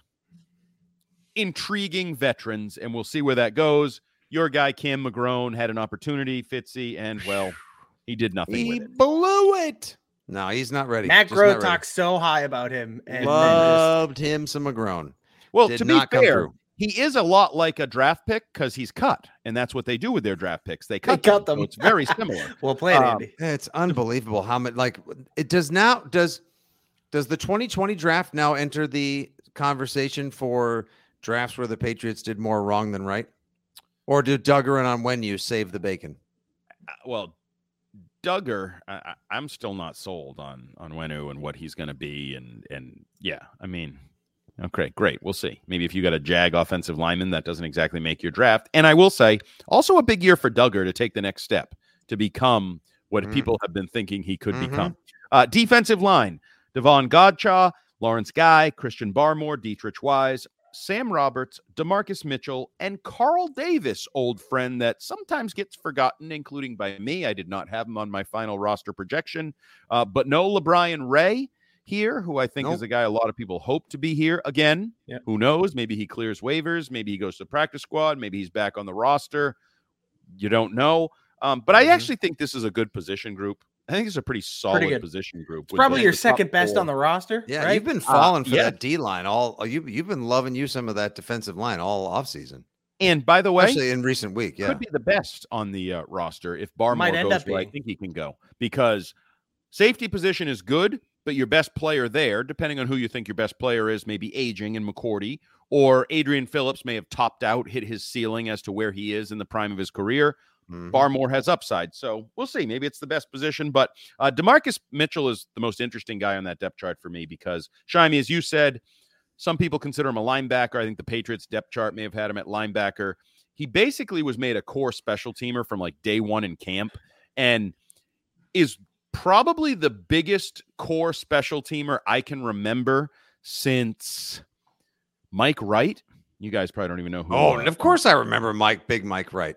intriguing veterans, and we'll see where that goes. Your guy Cam McGrone had an opportunity, Fitzy, and well, he did nothing. He it. blew it. No, he's not ready. Matt Groh talks so high about him and loved just... him some McGrone. Well, did to be fair, he is a lot like a draft pick because he's cut, and that's what they do with their draft picks. They cut, they cut them. them. So it's very similar. well played, um, Andy. It's unbelievable how much like it does now. Does does the 2020 draft now enter the conversation for drafts where the Patriots did more wrong than right? Or did Dugger and Onwenu save the bacon? Uh, well, Dugger, I, am still not sold on Onwenu and what he's going to be, and and yeah, I mean, okay, great, we'll see. Maybe if you got a Jag offensive lineman, that doesn't exactly make your draft. And I will say, also a big year for Dugger to take the next step to become what mm. people have been thinking he could mm-hmm. become. Uh, defensive line: Davon Godchaux, Lawrence Guy, Christian Barmore, Deatrich Wise, Sam Roberts, Demarcus Mitchell, and Carl Davis, old friend that sometimes gets forgotten, including by me. I did not have him on my final roster projection. Uh, but no LaBryan Ray here, who I think nope. is a guy a lot of people hope to be here again. Yeah. Who knows? Maybe he clears waivers. Maybe he goes to practice squad. Maybe he's back on the roster. You don't know. Um, but I mm-hmm. actually think this is a good position group I think it's a pretty solid good. position group. It's probably your second best four. on the roster. Yeah, right? you've been Uh, falling for yeah. that D line all. You you've been loving you some of that defensive line all offseason, And by the way, especially in recent week. Yeah, could be the best on the uh, roster if Barmore Might end goes up where I being. think he can go because safety position is good, but your best player there, depending on who you think your best player is, maybe aging in McCourty or Adrian Phillips may have topped out, hit his ceiling as to where he is in the prime of his career. Mhm. Barmore has upside, so we'll see. Maybe it's the best position, but uh, Demarcus Mitchell is the most interesting guy on that depth chart for me because Shimey, as you said, some people consider him a linebacker. I think the Patriots depth chart may have had him at linebacker. He basically was made a core special teamer from like day one in camp, and is probably the biggest core special teamer I can remember since Mike Wright. You guys probably don't even know who. Oh, and of course I remember Mike, Big Mike Wright.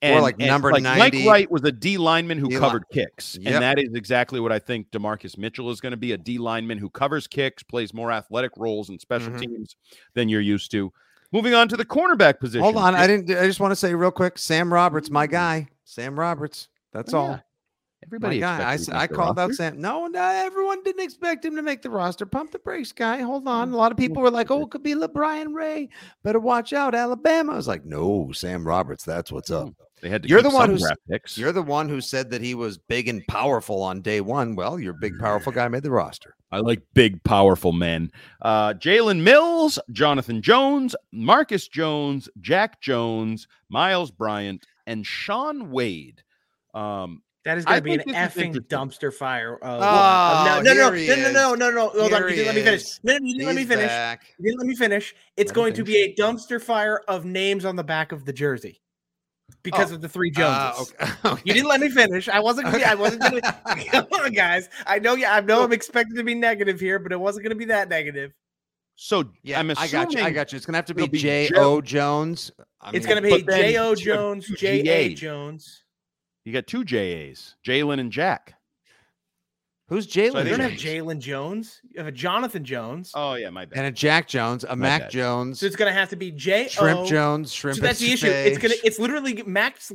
And, like and, number like, 90. Mike Wright was a D lineman who D-line- covered kicks, Yep. and that is exactly what I think Demarcus Mitchell is going to be a D lineman who covers kicks, plays more athletic roles in special Mhm. teams than you're used to. Moving on to the cornerback position. Hold on, I didn't. I just want to say real quick, Sam Roberts, my mm. guy. Sam Roberts. That's Oh, all. yeah. Everybody, my guy. I, expected s- him to I called out. Sam. No, no, uh, everyone didn't expect him to make the roster. Pump the brakes, guy. Hold on. Mm. A lot of people were like, "Oh, it could be LaBryan Ray. Better watch out, Alabama." I was like, "No, Sam Roberts. That's what's up." Mm. They had to You're the one who's draft you're the one who said that he was big and powerful on day one. Well, your big powerful guy made the roster. I like big, powerful men. Uh, Jalen Mills, Jonathan Jones, Marcus Jones, Jack Jones, Myles Bryant, and Shaun Wade. Um, That is going to be an think this is effing dumpster fire. Uh, Oh, no, no, no, here he no, no, no, is. no, no. Hold on. You let me finish. is. No, you didn't let me finish. back. You didn't let me finish. It's Let going to be a dumpster fire of names on the back of the jersey because Oh. of the three Uh, okay. okay. You didn't let me finish. I wasn't. Gonna, I wasn't going to. Come on, guys. I know. Yeah, I know. I'm expected to be negative here, but it wasn't going to be that negative. so Yeah, I'm I assuming got you. I got you. It's gonna have to be it'll be J Jones. I it's going to be J O Jones, two J A Jones. you got two JAs, Jalen and Jack. Who's So I Jalen? You think don't have Jones? Jalen Jones. You have a Jonathan Jones. Oh yeah, my bad. and a Jack Jones, a My Mac bad. Jones, So it's going to have to be J O Shrimp Jones, Shrimp. So that's the issue. It's gonna. It's literally Mac's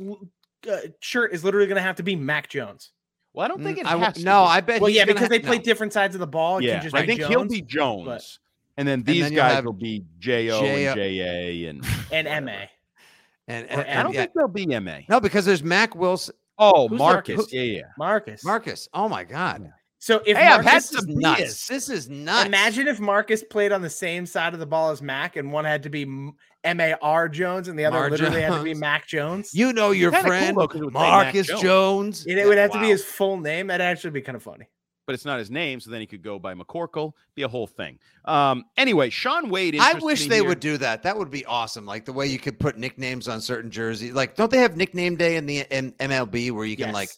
uh, shirt is literally going to have to be Mac Jones. well, I don't think it Mm, I w- has to no, be. I bet. Well, he's yeah, because ha- they play no. different sides of the ball. Yeah, can just I think Jones he'll be Jones, and then these then guys have will be J O and J A, and and MA. And, Or and, I don't yeah. think they'll be MA. no, because there's Mack Wilson, Oh, Who's the- Marcus. who- yeah, yeah. Marcus. Marcus. Oh my God, So if Hey, I've had some this is nuts. Beers. This is nuts. imagine if Marcus played on the same side of the ball as Mac, and one had to be M A R Jones, and the other Mar literally had to be Mac Jones. You know your Kinda cool, friend though, 'cause it would say Mac Marcus Jones. Jones. And it would have to be his full name. That'd actually be kind of funny. but it's not his name, so then he could go by McCorkle, be a whole thing. Um, anyway, Shaun Wade. I wish they here. would do that. That would be awesome. Like the way you could put nicknames on certain jerseys. Like, don't they have nickname day in the in MLB where you can Yes. like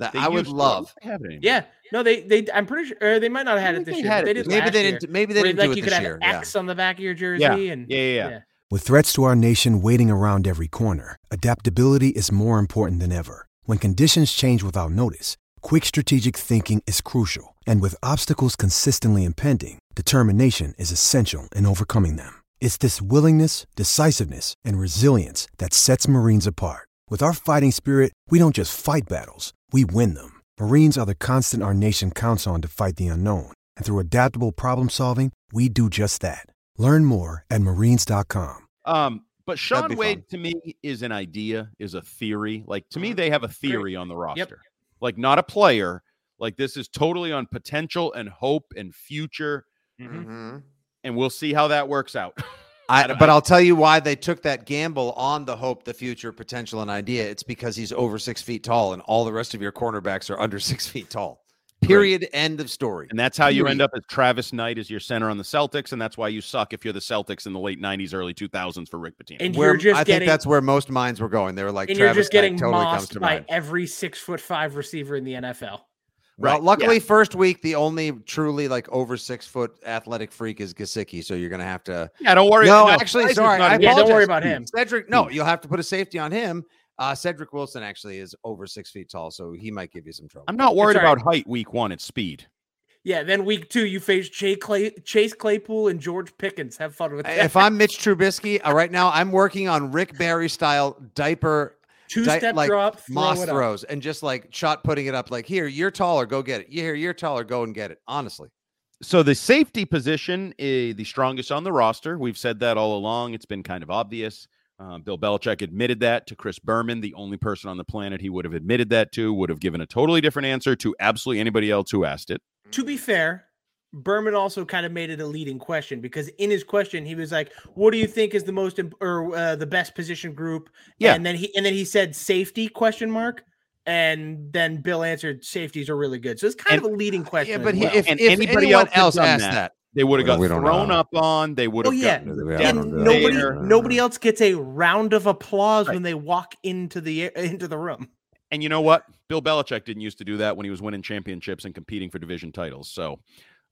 that? They I would love. Have it. Yeah. No, they they. I'm pretty sure or they might not have had it this they year. had it They this did year. Maybe they didn't. Maybe they didn't like do it you this could year. have Yeah. X on the back of your jersey, Yeah. and Yeah, yeah, yeah. With threats to our nation waiting around every corner, adaptability is more important than ever. When conditions change without notice, quick strategic thinking is crucial. And with obstacles consistently impending, determination is essential in overcoming them. It's this willingness, decisiveness, and resilience that sets Marines apart. With our fighting spirit, we don't just fight battles, we win them. Marines are the constant our nation counts on to fight the unknown. And through adaptable problem solving, we do just that. Learn more at marines.com. Um, but Shaun Wade fun. to me is an idea, is a theory. Like to Mm-hmm. me, they have a theory on the roster, like not a player. Like this is totally on potential and hope and future, Mhm. and we'll see how that works out. I, don't- but I'll tell you why they took that gamble on the hope, the future, potential, and idea. It's because he's over six feet tall, and all the rest of your cornerbacks are under six feet tall. Period. End of story. And that's how you end up as Travis Knight as your center on the Celtics, and that's why you suck if you're the Celtics in the late '90s, early 2000s for Rick Pitino. and Where you're just I getting think that's where most minds were going. They were like, and Travis you're just getting Knight totally comes mossed to by mind. every six foot five receiver in the NFL. Well, luckily, yeah. first week, the only truly like over six foot athletic freak is Gesicki. So you're going to have to. yeah, don't worry. No, no, actually, Price sorry. not I a- Yeah, don't worry about him. Cedric, no, you'll have to put a safety on him. Uh, Cedric Wilson actually is over six feet tall, so he might give you some trouble. I'm not worried all right. about height week one. It's speed. Yeah, then week two, you face Jay Clay, Chase Claypool and George Pickens. Have fun with that. if I'm Mitch Trubisky, uh, right now I'm working on Rick Barry style diaper Two-step like drop, throw moss it up. throws, and just like shot putting it up. Like here, you're taller, go get it. Here, you're taller, go and get it. Honestly, So the safety position is the strongest on the roster. We've said that all along. It's been kind of obvious. Uh, Bill Belichick admitted that to Chris Berman, the only person on the planet he would have admitted that to, would have given a totally different answer to absolutely anybody else who asked it. To be fair, Berman also kind of made it a leading question because in his question he was like, "What do you think is the most imp- or uh, the best position group?" Yeah. and then he and then he said safety question mark, and then Bill answered safeties are really good. So it's kind of a leading question. Yeah, but well. if- and if anybody else, else asked that, they would have we got thrown know. up on. They would have. Oh have yeah, gotten We and nobody there. nobody else gets a round of applause when they walk into the into the room. And you know what? Bill Belichick didn't used to do that when he was winning championships and competing for division titles. So,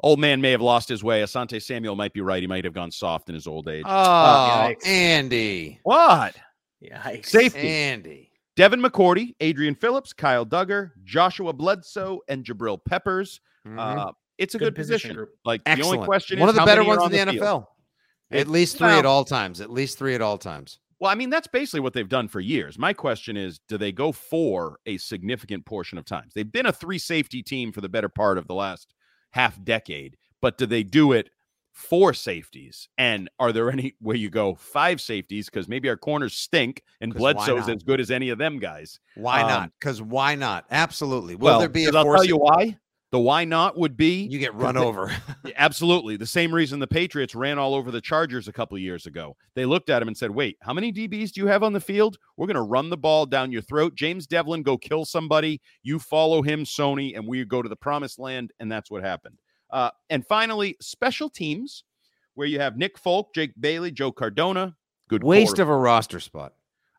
old man may have lost his way. Asante Samuel might be right. He might have gone soft in his old age. oh, yikes. Andy, what? Yikes. Safety. Andy. Devin McCourty, Adrian Phillips, Kyle Dugger, Joshua Bledsoe, and Jabril Peppers. Mhm. Uh, it's a Good good, position position. group. Like the only question is. One of the how better many are ones in on the, field. NFL. At It- least three well- at all times. At least three at all times. Well, I mean, that's basically what they've done for years. My question is, do they go for a significant portion of times? They've been a three safety team for the better part of the last half decade, but do they do it four safeties? And are there any where you go five safeties? Because maybe our corners stink and Bledsoe's as good as any of them guys. Why Um, not? Because why not? Absolutely. Will well, there be a I'll tell you why. The why not would be You get run over. Absolutely. The same reason the Patriots ran all over the Chargers a couple of years ago. They looked at him and said, Wait, how many DBs do you have on the field? We're going to run the ball down your throat. James Develin, go kill somebody. You follow him, Sony, and we go to the promised land. And that's what happened. Uh, and finally, special teams, where you have Nick Folk, Jake Bailey, Joe Cardona. Good Waste of a roster spot.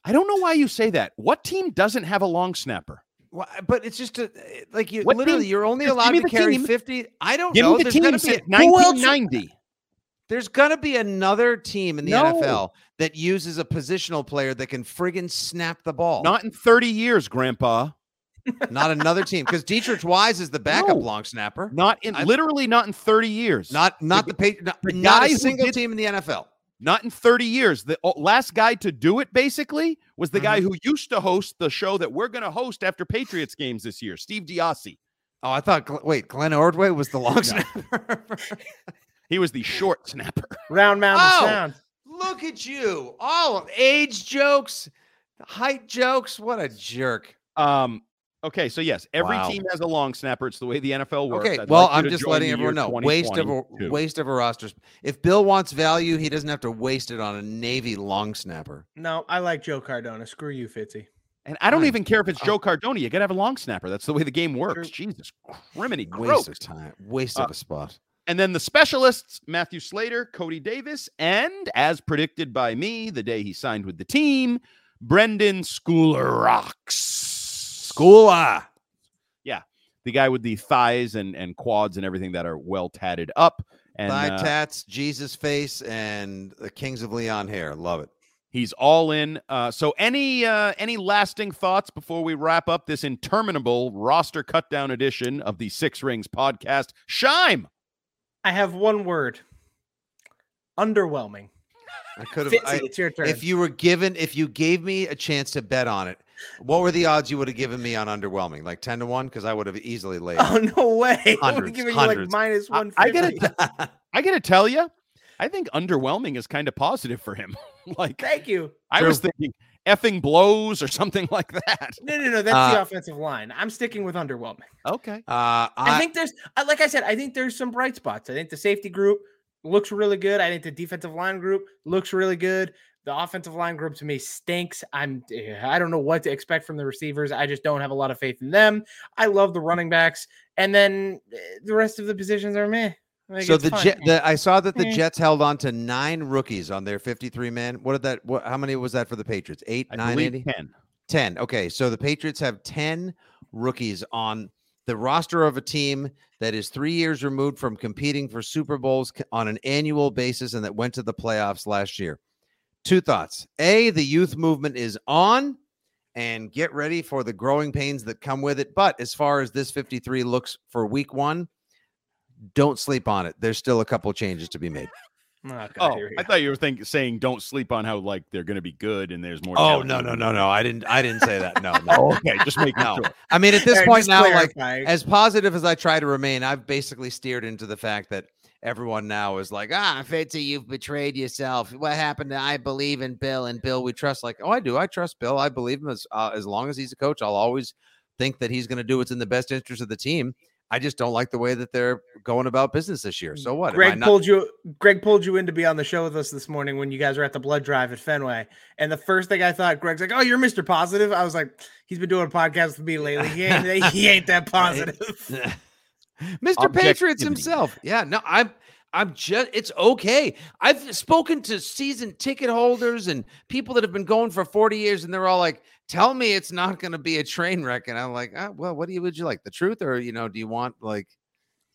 I don't know why you say that. What team doesn't have a long snapper? Well, but it's just a, eh, like you What literally team- you're only just allowed to carry team. 50. I don't Give know. the There's team gonna be a- who else- 1990. There's gonna be another team in the No. NFL that uses a positional player that can friggin' snap the ball. Not in 30 years, Grandpa. not another team because Deatrich Wise is the backup No. long snapper. Not in I- literally not in 30 years. Not not the, not, the not a single team in the NFL. Not in 30 years. The last guy to do it basically was the Mm-hmm. guy who used to host the show that we're going to host after Patriots games this year, Steve DeOssie. Oh, I thought. Wait, Glenn Ordway was the long snapper. He was the short snapper. Round mound Oh! sound. Look at you! All age jokes, height jokes. What a jerk. Um okay, so yes, every Wow. team has a long snapper. It's the way the NFL works. Okay, I'd well, like I'm just letting everyone know. Waste of a waste of a roster. If Bill wants value, he doesn't have to waste it on a Navy long snapper. No, I like Joe Cardona. Screw you, Fitzy. And I don't Fine. even care if it's Oh. Joe Cardona. You got to have a long snapper. That's the way the game works. Jesus, criminy Waste of time. Waste Uh, of a spot. And then the specialists, Matthew Slater, Cody Davis, and as predicted by me the day he signed with the team, Brenden Schooler Rocks. Schooler. Yeah. The guy with the thighs and, and quads and everything that are well tatted up. And Thigh uh, tats, Jesus face, and the Kings of Leon hair. Love it. he's all in. Uh, so any uh, any lasting thoughts before we wrap up this interminable roster cut down edition of the Six Rings podcast? Shime. I have one word. Underwhelming. I could have. Fitzy, it's your turn. If you were given, if you gave me a chance to bet on it, what were the odds you would have given me on underwhelming? Like ten to one, because I would have easily laid. Oh no way! I'm Hundreds, giving you like hundreds. I- one. I gotta I gotta tell you, I think underwhelming is kind of positive for him. like Thank you. I was thinking effing blows or something like that. No, no, no. That's the Uh, offensive line. I'm sticking with underwhelming. Okay. Uh, I, I, think there's, like I said, I think there's some bright spots. I think the safety group looks really good. I think the defensive line group looks really good. The offensive line group to me stinks. I'm, eh, I don't know what to expect from the receivers. I just don't have a lot of faith in them. I love the running backs, and then eh, the rest of the positions are meh. Like, so the fine. Jet, the, I saw that the Eh. Jets held on to nine rookies on their 53 man. What did that? What? How many was that for the Patriots? Eight, I nine, believe Andy? 10. 10. Okay. So the Patriots have 10 rookies on the roster of a team that is three years removed from competing for Super Bowls on an annual basis and that went to the playoffs last year. Two thoughts. A, the youth movement is on and get ready for the growing pains that come with it. But as far as this 53 looks for week one, don't sleep on it. There's still a couple changes to be made. Oh, God, Oh, here we I thought you were think, saying don't sleep on how like they're going to be good and there's more. Oh no no no no! I didn't I didn't say that. No no. Oh, okay, just making No. sure. I mean, at this All right, point just now, like as positive as I try to remain, I've basically steered into the fact that everyone now is like, ah, Fitzy, you've betrayed yourself. What happened to I believe in Bill and Bill we trust? Like, oh, I do. I trust Bill. I believe him as uh, as long as he's a coach. I'll always think that he's going to do what's in the best interest of the team. I just don't like the way that they're going about business this year. So what? Greg not- pulled you. Greg pulled you in to be on the show with us this morning when you guys were at the blood drive at Fenway. And the first thing I thought, Greg's like, "Oh, you're Mr. Positive." I was like, "He's been doing a podcast with me lately. He ain't, he ain't that positive." Mr. Patriots himself. Yeah, no, I'm I'm just it's okay. I've spoken to season ticket holders and people that have been going for 40 years and they're all like, "Tell me it's not going to be a train wreck." And I'm like, ah, "Well, what do you would you like? The truth or, you know, do you want like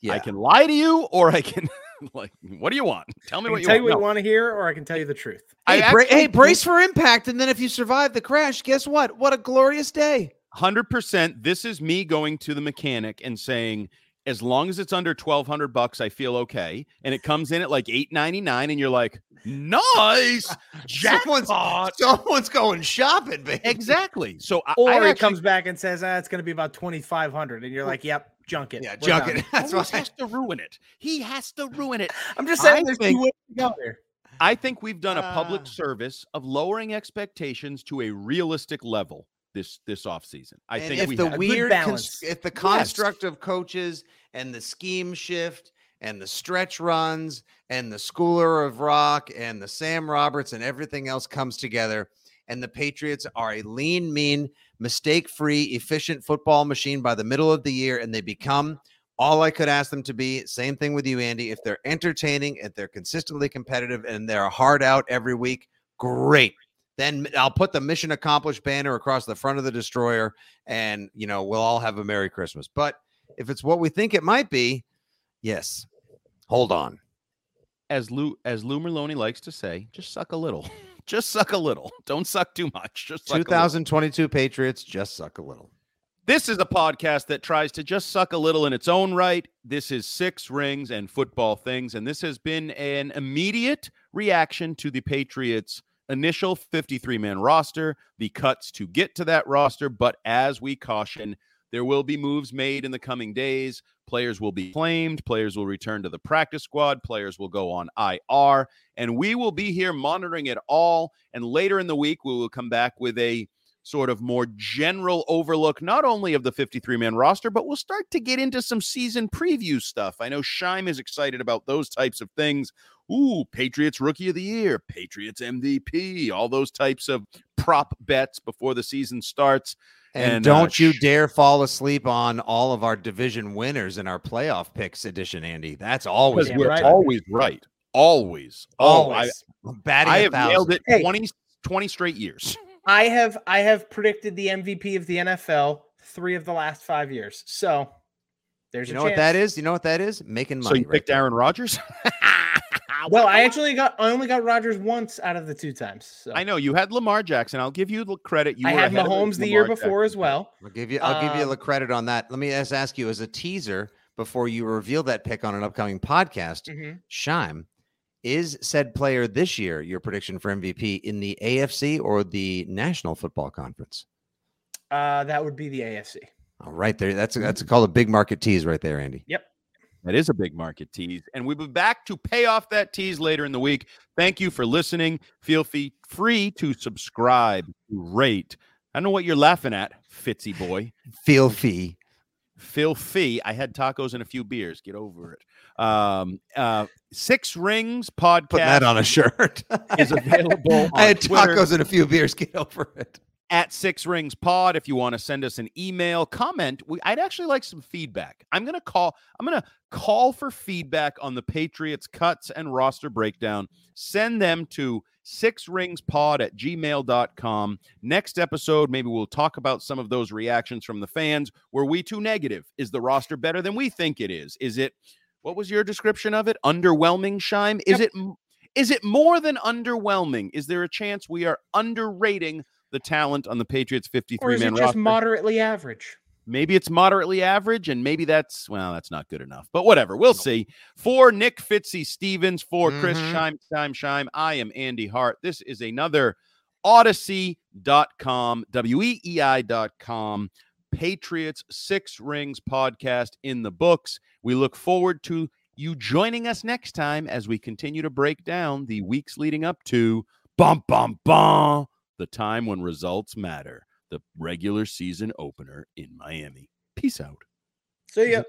yeah. I can lie to you, or I can like, what do you want? Tell me I what can you tell want. you what No. you want to hear, or I can tell you the truth. Hey, I bra- actually hey, brace for impact and then if you survive the crash, guess what? What a glorious day. Hundred percent. This is me going to the mechanic and saying, as long as it's under twelve hundred bucks, I feel okay. And it comes in at like eight ninety nine, and you're like, nice, Someone's, jackpot. someone's going shopping, baby. Exactly. So I, Or I it actually- comes back and says, ah, "It's going to be about twenty five hundred, and you're like, "Yep, junk it. Yeah, junk done." it. That's Always why has to ruin it. He has to ruin it. I'm just saying, I there's think- two ways to go there. I think we've done a public Ah. service of lowering expectations to a realistic level this this offseason. I And think if we the have. weird, balance. cons- if the Yes. construct of coaches and the scheme shift and the stretch runs and the schooler of rock and the Sam Roberts and everything else comes together, and the Patriots are a lean, mean, mistake-free, efficient football machine by the middle of the year, and they become all I could ask them to be. Same thing with you, Andy. If they're entertaining, if they're consistently competitive, and they're hard out every week, great. Then I'll put the mission accomplished banner across the front of the destroyer, and you know we'll all have a Merry Christmas. But if it's what we think it might be, yes, hold on. as Lou as Lou Merloni likes to say, just suck a little. Just suck a little. Don't suck too much. Just suck a 2022 Patriots just suck a little. This is a podcast that tries to just suck a little in its own right. This is Six Rings and Football Things, and this has been an immediate reaction to the Patriots' initial 53 man roster, the cuts to get to that roster. But as we caution, there will be moves made in the coming days. Players will be claimed, players will return to the practice squad, players will go on IR, and we will be here monitoring it all. And later in the week, we will come back with a sort of more general overlook, not only of the 53 man roster, but we'll start to get into some season preview stuff. I know Shime is excited about those types of things. Ooh, Patriots Rookie of the Year, Patriots MVP, all those types of prop bets before the season starts. And, And, uh, don't you sh- dare fall asleep on all of our division winners in our playoff picks edition, Andy. That's always we're right. always right. Always. Oh, I, Always. batting I a have nailed it Hey. 20, 20 straight years. I have I have predicted the MVP of the NFL three of the last five years. So there's You a know what that is. You know what that is? Making money. So money. you right picked there. Aaron Rodgers? Well, I actually got I only got Rodgers once out of the two times. So. I know you had Lamar Jackson. I'll give you the credit. You I had ahead of Mahomes the year Lamar before as well. I'll give you. I'll give you Um, the credit on that. Let me just ask you as a teaser before you reveal that pick on an upcoming podcast. Shime, is said player this year your prediction for MVP in the AFC or the National Football Conference? Uh, that would be the AFC. All right, there. That's a, that's called a big market tease right there, Andy. Yep. That is a big market tease. And we'll be back to pay off that tease later in the week. Thank you for listening. Feel fee- free to subscribe, rate. I don't know what you're laughing at, Fitzy boy. Feel fee. Filthy. I had tacos and a few beers. Get over it. Um, uh, Six Rings podcast Put that on a shirt. is available. I had Twitter. tacos and a few beers. Get over it. At Six Rings Pod. If you want to send us an email, comment, we, I'd actually like some feedback. I'm gonna call. I'm gonna call for feedback on the Patriots cuts and roster breakdown. Send them to six rings pod at gmail.com. Next episode, maybe we'll talk about some of those reactions from the fans. Were we too negative? Is the roster better than we think it is? Is it what was your description of it? Underwhelming, Shime? Is it is it more than underwhelming? Is there a chance we are underrating the talent on the Patriots 53 Or 53 is it just roster? moderately average? Maybe it's moderately average, and maybe that's well, that's not good enough. But whatever, we'll see. For Nick Fitzy Stevens, for Chris Mhm. Scheim, Scheim, Scheim, I am Andy Hart. This is another Audacy.com, W E E I.com, Patriots Six Rings podcast in the books. We look forward to you joining us next time as we continue to break down the weeks leading up to bum bum bum the time when results matter, the regular season opener in Miami. Peace out. See ya.